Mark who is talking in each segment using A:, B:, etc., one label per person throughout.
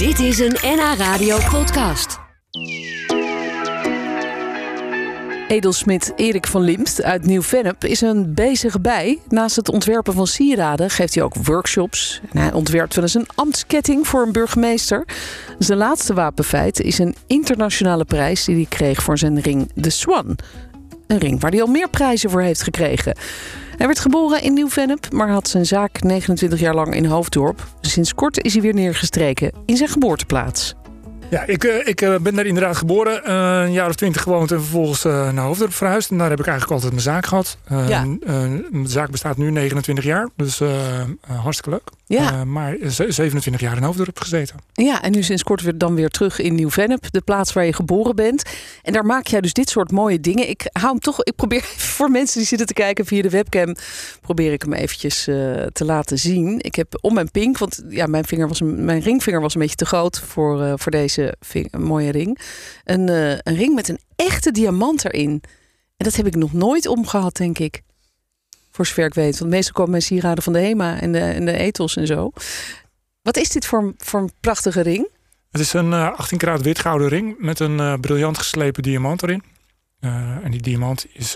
A: Dit is een NH Radio podcast.
B: Edelsmid Erik van Limst uit Nieuw-Vennep is een bezige bij. Naast het ontwerpen van sieraden geeft hij ook workshops. Hij ontwerpt wel eens een ambtsketting voor een burgemeester. Zijn laatste wapenfeit is een internationale prijs die hij kreeg voor zijn ring The Swan. Een ring waar hij al meer prijzen voor heeft gekregen. Hij werd geboren in Nieuw-Vennep, maar had zijn zaak 29 jaar lang in Hoofddorp. Sinds kort is hij weer neergestreken in zijn geboorteplaats.
C: Ja, ik, eh, ik eh, ben daar inderdaad geboren. eh, een jaar of twintig gewoond en vervolgens naar Hoofddorp verhuisd. En daar heb ik eigenlijk altijd mijn zaak gehad. Eh,
B: Ja.
C: mijn zaak bestaat nu 29 jaar. Dus hartstikke leuk.
B: Ja.
C: Maar ze- 27 jaar in Hoofddorp gezeten.
B: Ja, en nu sinds kort weer dan weer terug in Nieuw-Vennep, de plaats waar je geboren bent. En daar maak jij dus dit soort mooie dingen. Ik hou hem toch, ik probeer voor mensen die zitten te kijken via de webcam, probeer ik hem eventjes te laten zien. Ik heb om mijn pink, want ja, mijn, vinger was een, mijn ringvinger was een beetje te groot voor, voor deze ving- mooie ring. Een, eh, een ring met een echte diamant erin. En dat heb ik nog nooit omgehad, denk ik. Voor zover ik weet. Want meestal komen mijn sieraden van de HEMA en de, en de ethos en zo. Wat is dit voor, een- voor een prachtige ring?
C: Het is een eh, 18 karaat wit gouden ring met een eh, briljant geslepen diamant erin. En die diamant is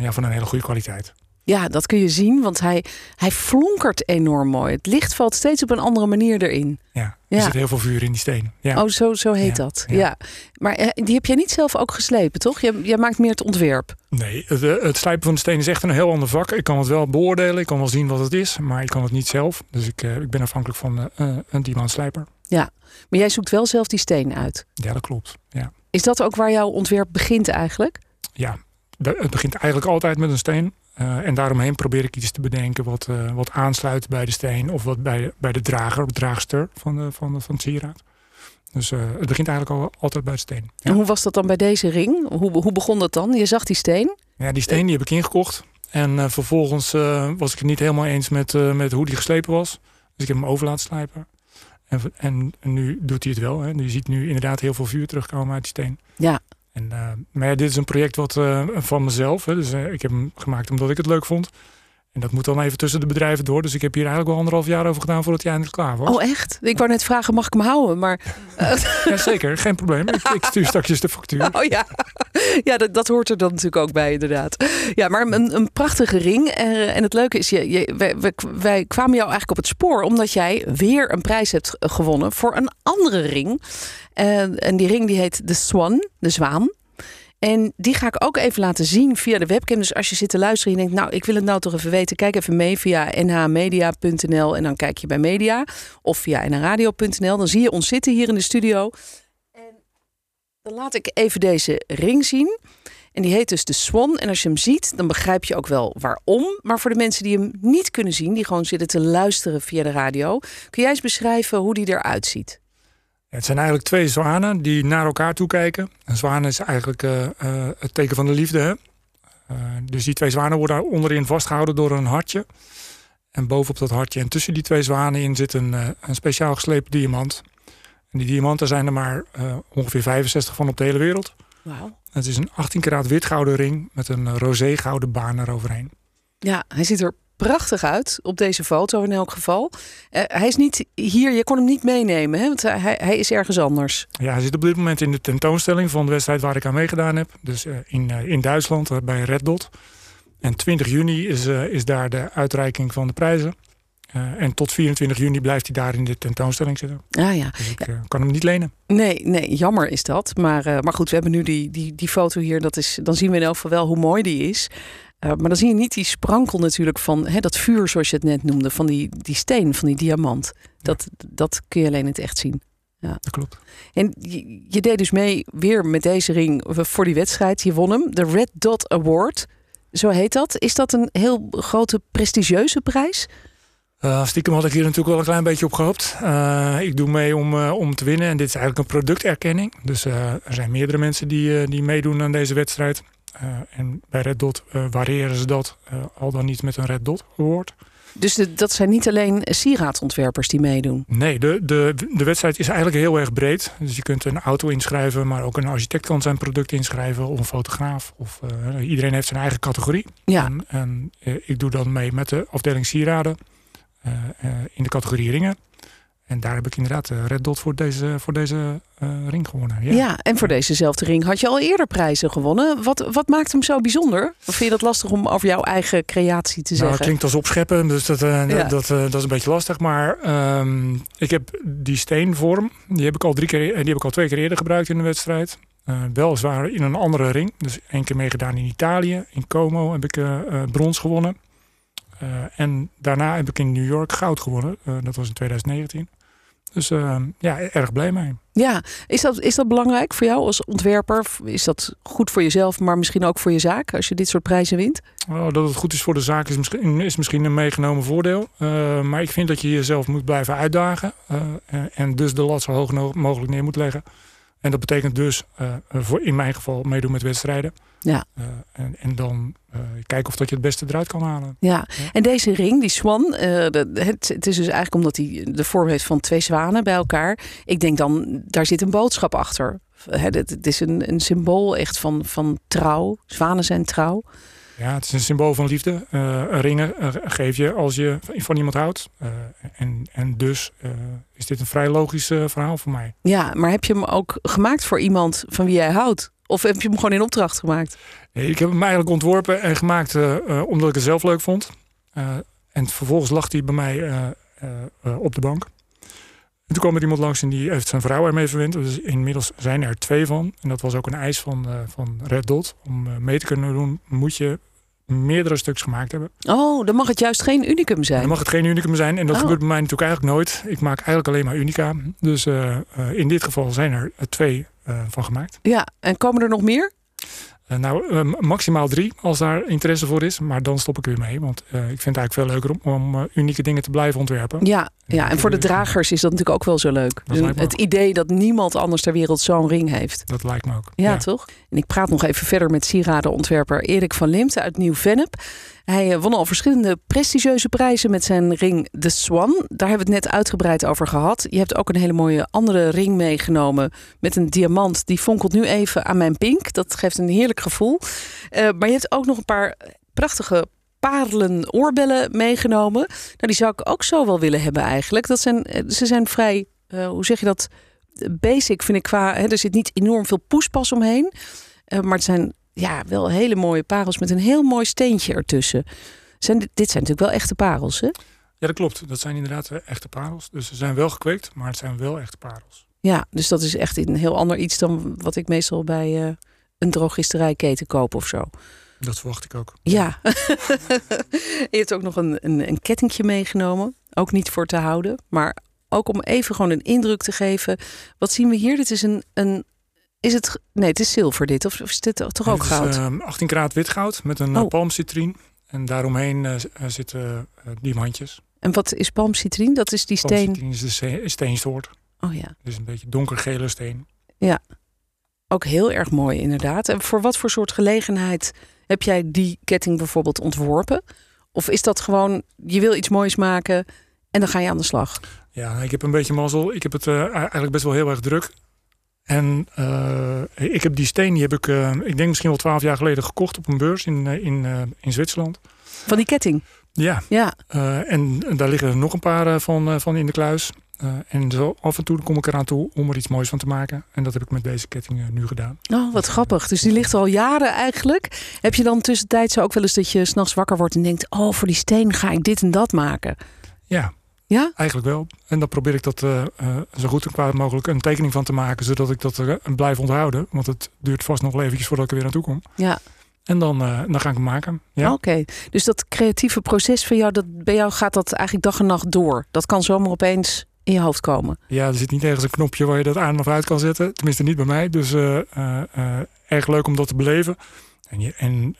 C: ja, van een hele goede kwaliteit.
B: Ja, dat kun je zien, want hij, hij flonkert enorm mooi. Het licht valt steeds op een andere manier erin.
C: Ja,
B: Ja.
C: er zit heel veel vuur in die steen. Ja.
B: Oh, zo, zo heet
C: Ja,
B: dat.
C: ja.
B: Ja. Maar eh, die heb jij niet zelf ook geslepen, toch? Jij, jij maakt meer het ontwerp.
C: Nee, het, eh, het slijpen van de steen is echt een heel ander vak. Ik kan het wel beoordelen, ik kan wel zien wat het is, maar ik kan het niet zelf. Dus ik, eh, ik ben afhankelijk van eh, een diamantslijper.
B: Maar jij zoekt wel zelf die steen uit.
C: Ja, dat klopt. Ja.
B: Is dat ook waar jouw ontwerp begint eigenlijk?
C: ja, het begint eigenlijk altijd met een steen. Eh, en daaromheen probeer ik iets te bedenken wat, eh, wat aansluit bij de steen of wat bij, bij de drager, de draagster van, de, van, de, van het sieraad. Dus eh, het begint eigenlijk al, altijd bij de steen.
B: En hoe was dat dan bij deze ring? Hoe, hoe begon dat dan? Je zag die steen?
C: ja, die steen die heb ik ingekocht. En vervolgens was ik het niet helemaal eens met, met hoe die geslepen was. Dus ik heb hem over laten slijpen. En, en, en nu doet hij het wel. Hè. Je ziet nu inderdaad heel veel vuur terugkomen uit die steen.
B: Ja.
C: En, eh, maar dit is een project wat, eh, van mezelf. Hè. Dus eh, ik heb hem gemaakt omdat ik het leuk vond. En dat moet dan even tussen de bedrijven door. Dus ik heb hier eigenlijk wel anderhalf jaar over gedaan voordat hij eindelijk klaar was.
B: Oh, echt? Ik wou net vragen, mag ik hem houden? Maar,
C: Ja, zeker, geen probleem. Ik, ik stuur straks de factuur.
B: oh ja, ja dat, dat hoort er dan natuurlijk ook bij, inderdaad. Ja, maar een, een prachtige ring. Eh, en het leuke is, je, je, wij, wij, kwamen jou eigenlijk op het spoor... omdat jij weer een prijs hebt gewonnen voor een andere ring. Eh, en die ring die heet de Swan, de zwaan. En die ga ik ook even laten zien via de webcam. Dus als je zit te luisteren en je denkt, nou, ik wil het nou toch even weten. Kijk even mee via nhmedia.nl en dan kijk je bij media. Of via nhradio.nl. Dan zie je ons zitten hier in de studio. En dan laat ik even deze ring zien. En die heet dus de Swan. En als je hem ziet, dan begrijp je ook wel waarom. Maar voor de mensen die hem niet kunnen zien, die gewoon zitten te luisteren via de radio. Kun jij eens beschrijven hoe die eruit ziet?
C: Het zijn eigenlijk twee zwanen die naar elkaar toe kijken. Een zwaan is eigenlijk eh, eh, het teken van de liefde. Hè? Eh, dus die twee zwanen worden onderin vastgehouden door een hartje. En bovenop dat hartje en tussen die twee zwanen in zit een, een speciaal geslepen diamant. En die diamanten zijn er maar ongeveer 65 van op de hele wereld.
B: Wauw.
C: Het is een 18 karaat wit gouden ring met een roze gouden baan eroverheen.
B: Ja, hij ziet er prachtig uit op deze foto in elk geval. Eh, hij is niet hier, je kon hem niet meenemen, hè? want hij, hij is ergens anders.
C: Ja, hij zit op dit moment in de tentoonstelling van de wedstrijd waar ik aan meegedaan heb. Dus eh, in, eh, in Duitsland, bij Red Dot. En 20 juni is, is daar de uitreiking van de prijzen. En tot 24 juni blijft hij daar in de tentoonstelling zitten.
B: Ah ja,
C: Dus ik kan hem niet lenen.
B: nee, nee, jammer is dat. Maar, maar goed, we hebben nu die, die, die foto hier. Dat is, dan zien we in elk geval wel hoe mooi die is. Eh, maar dan zie je niet die sprankel natuurlijk van hè, dat vuur zoals je het net noemde. Van die, die steen, van die diamant. Dat, dat kun je alleen in het echt zien.
C: Dat klopt.
B: En je, je deed dus mee weer met deze ring voor die wedstrijd. Je won hem, de Red Dot Award. Zo heet dat. Is dat een heel grote, prestigieuze prijs?
C: Eh, stiekem had ik hier natuurlijk wel een klein beetje op gehoopt. Eh, ik doe mee om, eh, om te winnen. En dit is eigenlijk een producterkenning. Dus eh, er zijn meerdere mensen die, eh, die meedoen aan deze wedstrijd. Eh, en bij Red Dot eh, variëren ze dat eh, al dan niet met een Red Dot Award.
B: Dus de- dat zijn niet alleen sieraadsontwerpers die meedoen.
C: Nee, de, de, de wedstrijd is eigenlijk heel erg breed. Dus je kunt een auto inschrijven, maar ook een architect kan zijn product inschrijven. Of een fotograaf. Of, eh, iedereen heeft zijn eigen categorie.
B: Ja,
C: En, en eh, ik doe dan mee met de afdeling sieraden. eh, eh, in de categorie ringen. En daar heb ik inderdaad uh, Red Dot voor deze, voor deze uh, ring gewonnen. Ja.
B: ja. en voor dezezelfde ring had je al eerder prijzen gewonnen. Wat, wat maakt hem zo bijzonder? Of vind je dat lastig om over jouw eigen creatie te
C: nou,
B: zeggen?
C: Het klinkt als opscheppen, dus dat, uh, ja. dat, dat, is een beetje lastig. Maar um, ik heb die steenvorm, die heb ik al, drie keer, die heb ik al twee keer eerder gebruikt in de wedstrijd. weliswaar in een andere ring. Dus één keer meegedaan in Italië. In Como heb ik brons gewonnen. en daarna heb ik in New York goud gewonnen. dat was in 2019. Dus uh, ja, erg blij mee.
B: Ja, is dat, is dat belangrijk voor jou als ontwerper? Is dat goed voor jezelf, maar misschien ook voor je zaak als je dit soort prijzen wint?
C: Oh, dat het goed is voor de zaak is misschien, is misschien een meegenomen voordeel. Uh, maar ik vind dat je jezelf moet blijven uitdagen. Uh, en dus de lat zo hoog mogelijk neer moet leggen. En dat betekent dus voor in mijn geval meedoen met wedstrijden.
B: Ja.
C: en, en dan kijken of dat je het beste eruit kan halen.
B: Ja, en deze ring, die swan, het, het, is dus eigenlijk omdat hij de vorm heeft van twee zwanen bij elkaar. Ik denk dan, daar zit een boodschap achter. Het, is een, een symbool echt van, van trouw. Zwanen zijn trouw.
C: Ja, het is een symbool van liefde. Uh, ringen uh, geef je als je van iemand houdt. Uh, en, en dus is dit een vrij logisch verhaal voor mij.
B: Ja, maar heb je hem ook gemaakt voor iemand van wie jij houdt? Of heb je hem gewoon in opdracht gemaakt?
C: Nee, ik heb hem eigenlijk ontworpen en gemaakt omdat ik het zelf leuk vond. en vervolgens lag hij bij mij op de bank. En toen kwam er iemand langs en die heeft zijn vrouw ermee verwend. Dus inmiddels zijn er twee van. En dat was ook een eis van, van Red Dot. Om mee te kunnen doen moet je meerdere stuks gemaakt hebben.
B: Oh, dan mag het juist geen unicum zijn.
C: Dan mag het geen unicum zijn. En dat
B: Oh.
C: gebeurt bij mij natuurlijk eigenlijk nooit. Ik maak eigenlijk alleen maar unica. Dus uh, uh, in dit geval zijn er twee uh, van gemaakt.
B: Ja, en komen er nog meer?
C: Nou, maximaal drie als daar interesse voor is. Maar dan stop ik weer mee. Want ik vind het eigenlijk veel leuker om, om unieke dingen te blijven ontwerpen.
B: Ja, ja, en voor de dragers is dat natuurlijk ook wel zo leuk. Dus het idee dat niemand anders ter wereld zo'n ring heeft.
C: Dat lijkt me ook.
B: Ja, ja, toch? En ik praat nog even verder met sieradenontwerper Erik van Limten uit Nieuw-Vennep. Hij won al verschillende prestigieuze prijzen met zijn ring The Swan. Daar hebben we het net uitgebreid over gehad. Je hebt ook een hele mooie andere ring meegenomen met een diamant. Die fonkelt nu even aan mijn pink. Dat geeft een heerlijk gevoel. Uh, maar je hebt ook nog een paar prachtige parelen oorbellen meegenomen. Nou, die zou ik ook zo wel willen hebben eigenlijk. Dat zijn, ze zijn vrij, hoe zeg je dat, basic vind ik qua... Hè, er zit niet enorm veel poespas omheen. Maar het zijn ja, wel hele mooie parels met een heel mooi steentje ertussen. Zijn, dit zijn natuurlijk wel echte parels, hè?
C: Ja, dat klopt. Dat zijn inderdaad echte parels. Dus ze zijn wel gekweekt, maar het zijn wel echte parels.
B: Ja, dus dat is echt een heel ander iets dan wat ik meestal bij uh, een drogisterijketen koop of zo.
C: Dat verwacht ik ook.
B: Ja. je hebt ook nog een, een, een kettingje meegenomen. Ook niet voor te houden, maar ook om even gewoon een indruk te geven. Wat zien we hier? Dit is een, een is het, nee, het is zilver dit, of is dit toch ook
C: het
B: goud?
C: Is, uh, 18 karaat wit goud met een
B: Oh.
C: oh. palmcitrien. En daaromheen uh, zitten uh, diamantjes.
B: En wat is palmcitrien? Dat is die steen.
C: Palmcitrien is de steensoort.
B: Oh ja.
C: Dus een beetje donkergele steen.
B: Ja. Ook heel erg mooi inderdaad. En voor wat voor soort gelegenheid heb jij die ketting bijvoorbeeld ontworpen? Of is dat gewoon, je wil iets moois maken en dan ga je aan de slag?
C: Ja, ik heb een beetje mazzel. Ik heb het uh, eigenlijk best wel heel erg druk. En uh, ik heb die steen, die heb ik, uh, ik denk misschien wel twaalf jaar geleden gekocht op een beurs in, uh, in, in Zwitserland.
B: Van die ketting?
C: Ja.
B: ja.
C: en daar liggen er nog een paar van, van in de kluis. en zo af en toe kom ik eraan toe om er iets moois van te maken. En dat heb ik met deze ketting nu gedaan.
B: Oh, wat grappig. Dus die ligt al jaren eigenlijk. Heb je dan tussentijds ook wel eens dat je s'nachts wakker wordt en denkt... oh, voor die steen ga ik dit en dat maken?
C: Ja,
B: ja?
C: Eigenlijk wel. En dan probeer ik dat uh, uh, zo goed en kwaad mogelijk een tekening van te maken, zodat ik dat uh, blijf onthouden. Want het duurt vast nog eventjes voordat ik er weer naartoe kom.
B: Ja.
C: En dan, dan ga ik hem maken. Ja.
B: Oké, okay. dus dat creatieve proces van jou, dat, bij jou gaat dat eigenlijk dag en nacht door. Dat kan zomaar opeens in je hoofd komen.
C: Ja, er zit niet ergens een knopje waar je dat aan of uit kan zetten. Tenminste niet bij mij. Dus erg leuk om dat te beleven. En, je, en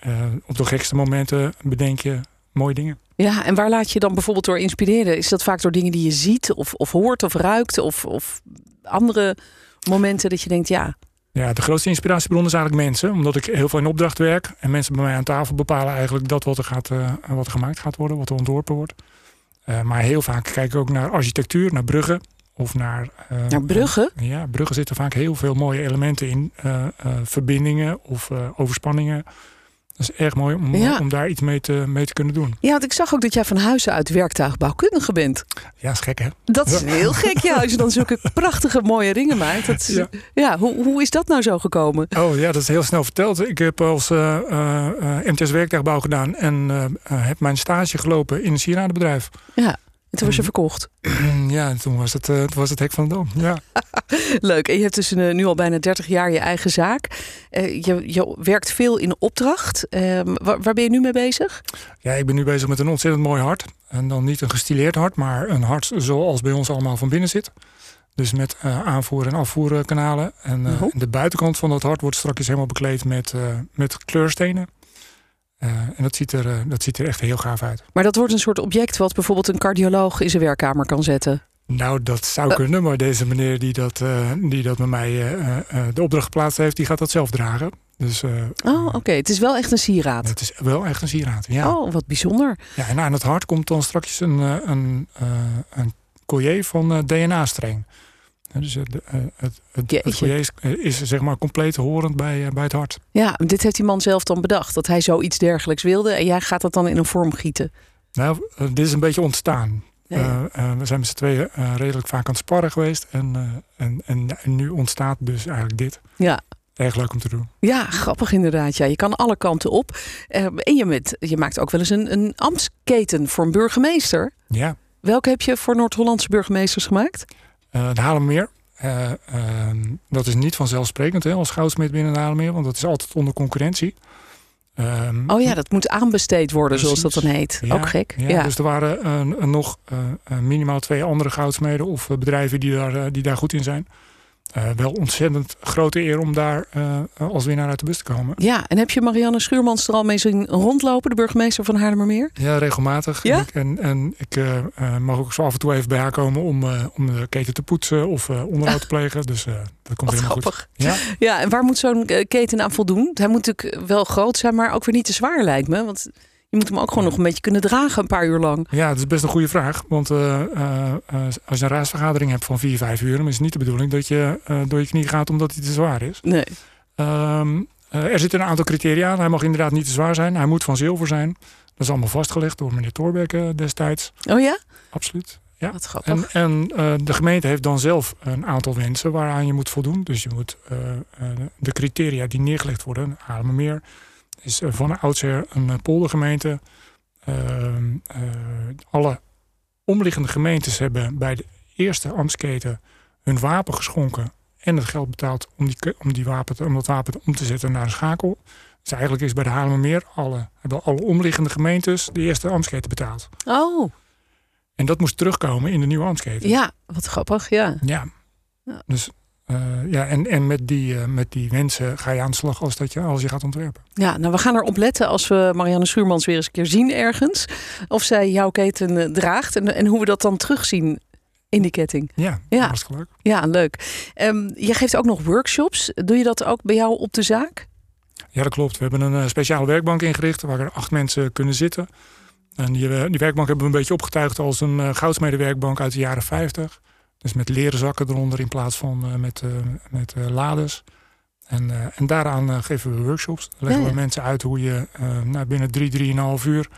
C: op de gekste momenten bedenk je mooie dingen.
B: Ja, en waar laat je dan bijvoorbeeld door inspireren? Is dat vaak door dingen die je ziet of, of hoort of ruikt? Of, of andere momenten dat je denkt, ja...
C: Ja, de grootste inspiratiebron is eigenlijk mensen. Omdat ik heel veel in opdracht werk. En mensen bij mij aan tafel bepalen eigenlijk dat wat er, gaat, uh, wat er gemaakt gaat worden. Wat er ontworpen wordt. Uh, maar heel vaak kijk ik ook naar architectuur, naar bruggen. Of naar...
B: Uh, naar bruggen?
C: ja, bruggen zitten vaak heel veel mooie elementen in. verbindingen of overspanningen. Dat is erg mooi om,
B: Ja.
C: om daar iets mee te, mee te kunnen doen.
B: Ja, want ik zag ook dat jij van huis uit werktuigbouwkundige bent.
C: Ja, is gek hè?
B: Dat is heel gek, ja, als je dan zulke prachtige mooie ringen maakt. Dat is, ja,
C: Ja.
B: hoe, hoe is dat nou zo gekomen?
C: Oh ja, dat is heel snel verteld. Ik heb als eh, eh, eh, MTS werktuigbouw gedaan en heb mijn stage gelopen in een sieradenbedrijf.
B: Ja, en toen was je verkocht.
C: ja, toen was het, eh, toen was het hek van de dam. Ja.
B: Leuk. En je hebt dus eh, nu al bijna 30 jaar je eigen zaak. Eh, je, je werkt veel in opdracht. Eh, waar, waar ben je nu mee bezig?
C: ja, ik ben nu bezig met een ontzettend mooi hart. En dan niet een gestileerd hart, maar een hart zoals bij ons allemaal van binnen zit. Dus met aanvoer- en afvoerkanalen. En
B: Oh.
C: de buitenkant van dat hart wordt straks helemaal bekleed met, met kleurstenen. Eh, en dat ziet, er, eh, dat ziet er echt heel gaaf uit.
B: Maar dat wordt een soort object wat bijvoorbeeld een cardioloog in zijn werkkamer kan zetten.
C: Nou, dat zou kunnen, maar deze meneer die dat, eh, die dat met mij eh, eh, eh, de opdracht geplaatst heeft, die gaat dat zelf dragen. Dus eh,
B: Oh, oké. Het is wel echt een sieraad.
C: het is wel echt een sieraad. Ja.
B: Oh, wat bijzonder.
C: Ja, en aan het hart komt dan straks een, eh, een, eh, een collier van eh, DNA-streng. Dus de, eh, het, het, het is, is zeg maar compleet horend bij, eh, bij het hart.
B: Ja, dit heeft die man zelf dan bedacht. Dat hij zoiets dergelijks wilde. En jij gaat dat dan in een vorm gieten.
C: Nou, eh, dit is een beetje ontstaan.
B: Ja.
C: We zijn met z'n tweeën redelijk vaak aan het sparren geweest. En, en, en, en nu ontstaat dus eigenlijk dit.
B: Ja.
C: Erg leuk om te doen.
B: Ja, grappig inderdaad. Ja, je kan alle kanten op. En je, met, je maakt ook wel eens een, een ambtsketen voor een burgemeester.
C: Ja,
B: Welke heb je voor Noord-Hollandse burgemeesters gemaakt?
C: Eh de Haarlemmermeer. Eh, ehm, dat is niet vanzelfsprekend hè, als goudsmit binnen de Haarlemmermeer. Want dat is altijd onder concurrentie. Ehm,
B: Oh ja, dat moet aanbesteed worden, zoals dat dan heet.
C: Ja,
B: ook gek. Ja,
C: Ja, Dus er waren eh, eh, nog eh, eh, minimaal twee andere goudsmeden of eh, bedrijven die daar, eh, die daar goed in zijn. Eh, wel ontzettend grote eer om daar eh, als winnaar uit de bus te komen.
B: Ja, en heb je Marianne Schuurmans er al mee zien rondlopen, de burgemeester van Haarlemmermeer?
C: Ja, regelmatig.
B: Ja?
C: En ik, en, ik eh, mag ook zo af en toe even bij haar komen om, om de keten te poetsen of onderhoud te plegen. Dus dat komt
B: Wat
C: helemaal
B: grappig.
C: goed. Ja,
B: Ja, en waar moet zo'n keten aan voldoen? Hij moet natuurlijk wel groot zijn, maar ook weer niet te zwaar lijkt me. Want je moet hem ook gewoon nog een beetje kunnen dragen een paar uur lang.
C: ja, dat is best een goede vraag. Want eh, eh, als je een raadsvergadering hebt van vier, vijf uur, dan is het niet de bedoeling dat je eh, door je knie gaat omdat hij te zwaar is.
B: Nee.
C: Ehm, eh, er zitten een aantal criteria aan. Hij mag inderdaad niet te zwaar zijn. Hij moet van zilver zijn. Dat is allemaal vastgelegd door meneer Thorbecke destijds.
B: Oh ja?
C: Absoluut. Ja.
B: Wat grappig.
C: En, en de gemeente heeft dan zelf een aantal wensen waaraan je moet voldoen. Dus je moet de criteria die neergelegd worden, Haarlemmermeer, is van oudsher een eh, poldergemeente. Ehm, eh, alle omliggende gemeentes hebben bij de eerste ambtsketen hun wapen geschonken en het geld betaald om, die, om, die wapen te- om dat wapen om te zetten naar een schakel. Dus eigenlijk is bij de Haarlemmermeer alle, hebben alle omliggende gemeentes de eerste ambtsketen betaald.
B: Oh,
C: En dat moest terugkomen in de nieuwe ambtsketen.
B: ja, wat grappig, ja.
C: Ja.
B: Ja.
C: Dus eh, ja, en, en met, die, eh, met die wensen ga je aan de slag als, dat je, als je gaat ontwerpen.
B: Ja, nou we gaan erop letten als we Marianne Schuurmans weer eens een keer zien ergens. Of zij jouw keten eh, draagt en, en hoe we dat dan terugzien in die ketting.
C: Ja,
B: Ja.
C: hartstikke leuk.
B: Ja, leuk. Ehm je geeft ook nog workshops. Doe je dat ook bij jou op de zaak?
C: Ja, dat klopt. We hebben een speciale werkbank ingericht waar er acht mensen kunnen zitten. En die, die werkbank hebben we een beetje opgetuigd als een uh, goudsmedewerkbank uit de jaren 50. Dus met leren zakken eronder in plaats van eh, met, eh, met eh, lades. En, en daaraan geven we workshops. Dan leggen
B: Ja, ja.
C: we mensen uit hoe je nou, binnen drie, drieënhalf uur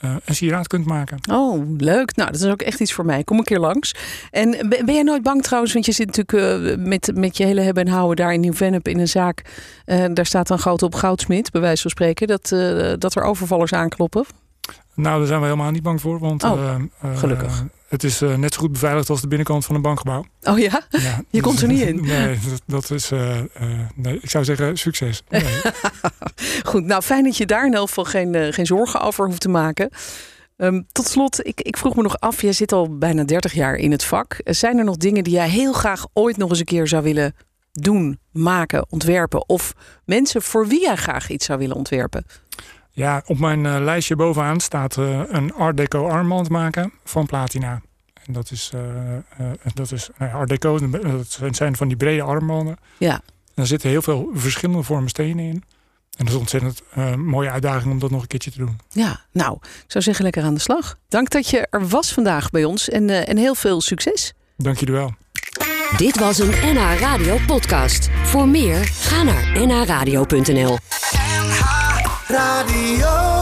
C: een sieraad kunt maken.
B: Oh, leuk. Nou, dat is ook echt iets voor mij. Kom een keer langs. En ben, jij nooit bang trouwens? Want je zit natuurlijk met, met je hele hebben en houden daar in Nieuw-Vennep in een zaak. Eh, daar staat dan groot op goudsmit, bij wijze van spreken. Dat, dat er overvallers aankloppen.
C: Nou, daar zijn we helemaal niet bang voor. Want
B: Oh,
C: eh, eh,
B: gelukkig.
C: Het is eh, net zo goed beveiligd als de binnenkant van een bankgebouw.
B: Oh ja?
C: Ja,
B: Je komt er niet in.
C: Nee, dat, dat is. eh, eh, nee, ik zou zeggen succes. Nee.
B: Goed, nou fijn dat je daar in elk geval geen, geen zorgen over hoeft te maken. Ehm, tot slot, ik, ik vroeg me nog af, jij zit al bijna 30 jaar in het vak. Zijn er nog dingen die jij heel graag ooit nog eens een keer zou willen doen, maken, ontwerpen? Of mensen voor wie jij graag iets zou willen ontwerpen?
C: Ja, op mijn eh, lijstje bovenaan staat eh, een Art Deco armband maken van Platina. En dat is, eh, eh, dat is nou Art Deco, dat zijn- van die brede armbanden.
B: Ja.
C: Er zitten heel veel verschillende vormen stenen in. En dat is een ontzettend eh, mooie uitdaging om dat nog een keertje te doen.
B: Ja, nou, ik zou zeggen lekker aan de slag. Dank dat je er was vandaag bij ons en, eh, en heel veel succes.
C: Dank jullie wel.
A: Dit was een NH Radio podcast. Voor meer, ga naar nhradio.nl. Radio